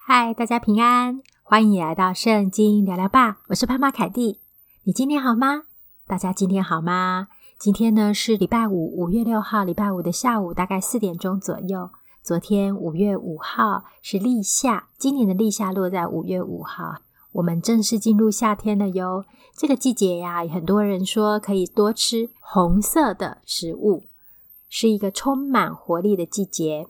嗨，大家平安，欢迎你来到圣经聊聊吧。我是潘妈凯蒂，你今天好吗？大家今天好吗？今天呢是礼拜五，五月六号，礼拜五的下午大概四点钟左右。昨天五月五号是立夏，今年的立夏落在五月五号。我们正式进入夏天了哟。这个季节呀，很多人说可以多吃红色的食物，是一个充满活力的季节。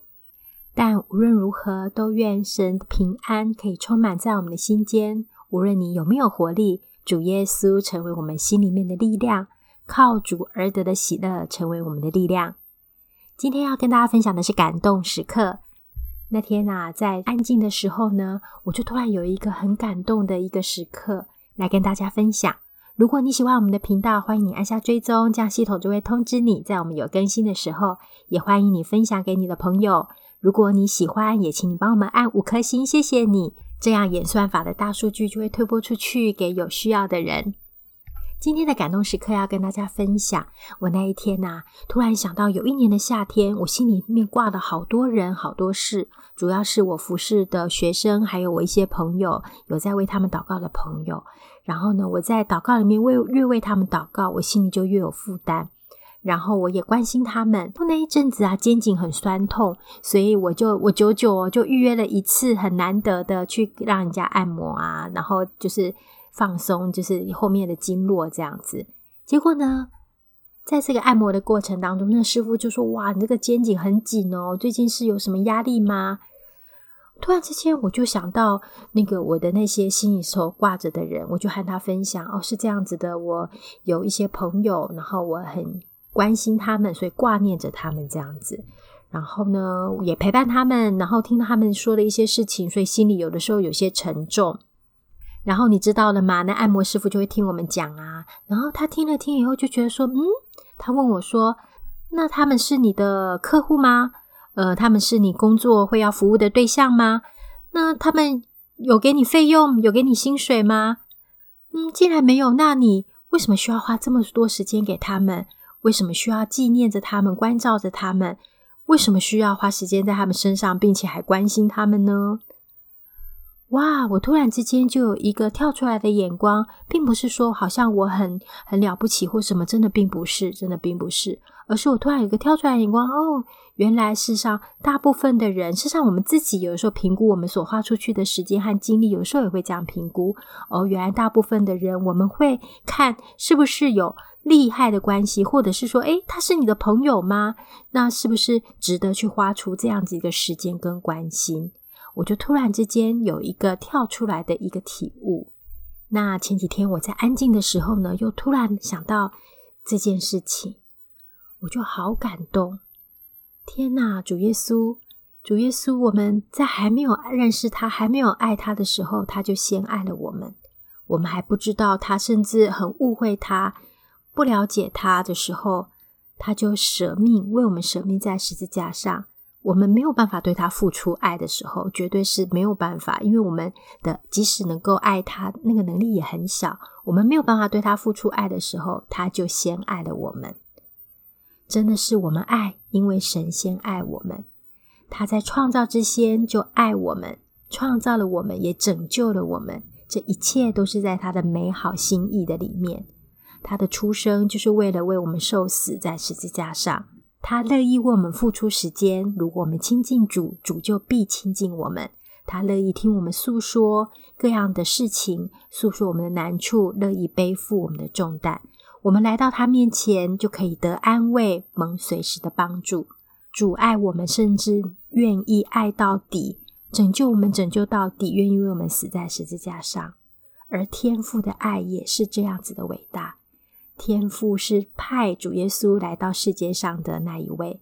但无论如何，都愿神平安可以充满在我们的心间。无论你有没有活力，主耶稣成为我们心里面的力量，靠主而得的喜乐成为我们的力量。今天要跟大家分享的是感动时刻。那天啊，在安静的时候呢，我就突然有一个很感动的一个时刻来跟大家分享。如果你喜欢我们的频道，欢迎你按下追踪，这样系统就会通知你，在我们有更新的时候。也欢迎你分享给你的朋友。如果你喜欢，也请你帮我们按五颗星，谢谢你。这样演算法的大数据就会推播出去给有需要的人。今天的感动时刻要跟大家分享，我那一天呐、突然想到有一年的夏天，我心里面挂了好多人、好多事，主要是我服侍的学生，还有我一些朋友，有在为他们祷告的朋友。然后呢，我在祷告里面为越为他们祷告，我心里就越有负担。然后我也关心他们。那一阵子啊，肩颈很酸痛，所以我就我久久就预约了一次很难得的去让人家按摩啊，然后就是。放松，就是后面的经络这样子。结果呢，在这个按摩的过程当中，那师傅就说：“哇，你这个肩颈很紧哦，最近是有什么压力吗？”突然之间，我就想到那个我的那些心里头挂着的人，我就和他分享：“哦，是这样子的，我有一些朋友，然后我很关心他们，所以挂念着他们这样子。然后呢，也陪伴他们，然后听到他们说的一些事情，所以心里有的时候有些沉重。”然后你知道了吗？那按摩师傅就会听我们讲啊。然后他听了听以后，就觉得说，嗯，他问我说：“那他们是你的客户吗？呃，他们是你工作会要服务的对象吗？那他们有给你费用，有给你薪水吗？嗯，既然没有，那你为什么需要花这么多时间给他们？为什么需要纪念着他们，关照着他们？为什么需要花时间在他们身上，并且还关心他们呢？”哇！我突然之间就有一个跳出来的眼光，并不是说好像我很很了不起或什么，真的并不是，真的并不是，而是我突然有一个跳出来的眼光。哦，原来世上大部分的人，事实上我们自己有时候评估我们所花出去的时间和精力，有时候也会这样评估。哦，原来大部分的人，我们会看是不是有利害的关系，或者是说，诶，他是你的朋友吗？那是不是值得去花出这样子一个时间跟关心？我就突然之间有一个跳出来的一个体悟。那前几天我在安静的时候呢，又突然想到这件事情，我就好感动。天哪，主耶稣，主耶稣，我们在还没有认识他、还没有爱他的时候，他就先爱了我们。我们还不知道他，甚至很误会他、不了解他的时候，他就舍命为我们舍命在十字架上。我们没有办法对他付出爱的时候，绝对是没有办法，因为我们的即使能够爱他，那个能力也很小。我们没有办法对他付出爱的时候，他就先爱了我们。真的是我们爱，因为神先爱我们。他在创造之先就爱我们，创造了我们，也拯救了我们。这一切都是在他的美好心意的里面。他的出生就是为了为我们受死在十字架上。他乐意为我们付出时间，如果我们亲近主，主就必亲近我们。他乐意听我们诉说各样的事情，诉说我们的难处，乐意背负我们的重担。我们来到他面前，就可以得安慰，蒙随时的帮助。主爱我们，甚至愿意爱到底，拯救我们，拯救到底，愿意为我们死在十字架上。而天父的爱也是这样子的伟大。天父是派主耶稣来到世界上的那一位，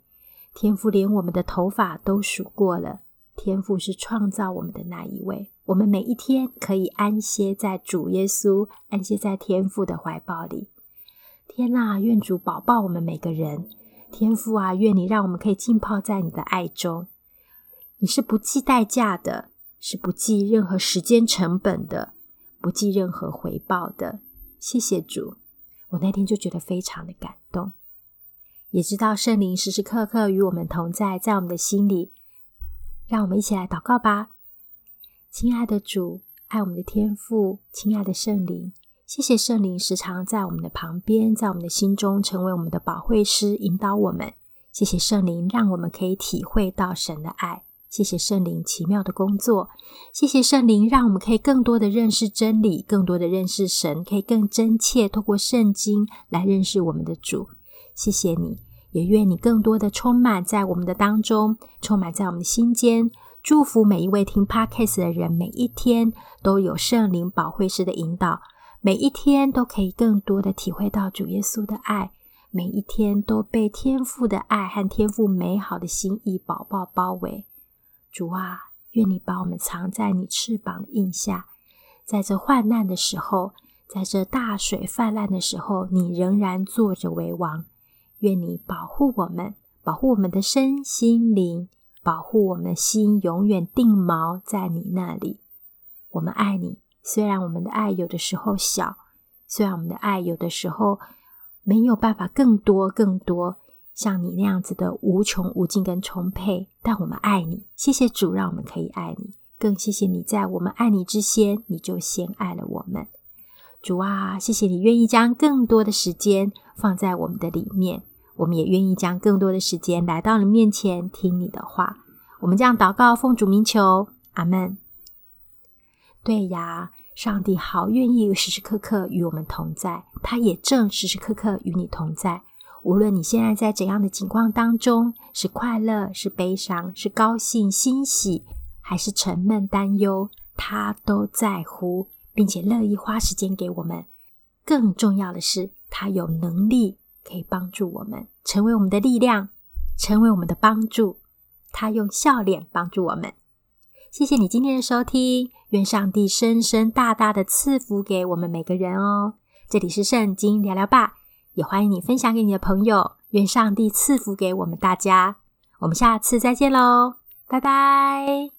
天父连我们的头发都数过了。天父是创造我们的那一位，我们每一天可以安歇在主耶稣，安歇在天父的怀抱里。天啊，愿主保抱我们每个人。天父啊，愿你让我们可以浸泡在你的爱中。你是不计代价的，是不计任何时间成本的，不计任何回报的。谢谢主。我那天就觉得非常的感动，也知道圣灵时时刻刻与我们同在，在我们的心里。让我们一起来祷告吧。亲爱的主，爱我们的天父，亲爱的圣灵，谢谢圣灵时常在我们的旁边，在我们的心中成为我们的保惠师，引导我们。谢谢圣灵，让我们可以体会到神的爱。谢谢圣灵奇妙的工作，谢谢圣灵，让我们可以更多的认识真理，更多的认识神，可以更真切透过圣经来认识我们的主。谢谢你，也愿你更多的充满在我们的当中，充满在我们的心间，祝福每一位听 Podcast 的人，每一天都有圣灵保惠师的引导，每一天都可以更多的体会到主耶稣的爱，每一天都被天父的爱和天父美好的心意宝宝包围。主啊，愿你把我们藏在你翅膀的荫下，在这患难的时候，在这大水泛滥的时候，你仍然坐着为王。愿你保护我们，保护我们的身心灵，保护我们的心永远定锚在你那里。我们爱你，虽然我们的爱有的时候小，虽然我们的爱有的时候没有办法更多更多。像你那样子的无穷无尽跟充沛，但我们爱你，谢谢主，让我们可以爱你，更谢谢你在我们爱你之先，你就先爱了我们。主啊，谢谢你愿意将更多的时间放在我们的里面，我们也愿意将更多的时间来到你面前听你的话。我们这样祷告，奉主名求，阿门。对呀，上帝好愿意时时刻刻与我们同在，他也正时时刻刻与你同在。无论你现在在怎样的情况当中，是快乐，是悲伤，是高兴、欣喜，还是沉闷、担忧，他都在乎，并且乐意花时间给我们。更重要的是，他有能力可以帮助我们，成为我们的力量，成为我们的帮助。他用笑脸帮助我们。谢谢你今天的收听，愿上帝深深大大的赐福给我们每个人哦。这里是圣经聊聊吧。也欢迎你分享给你的朋友，愿上帝赐福给我们大家。我们下次再见喽，拜拜。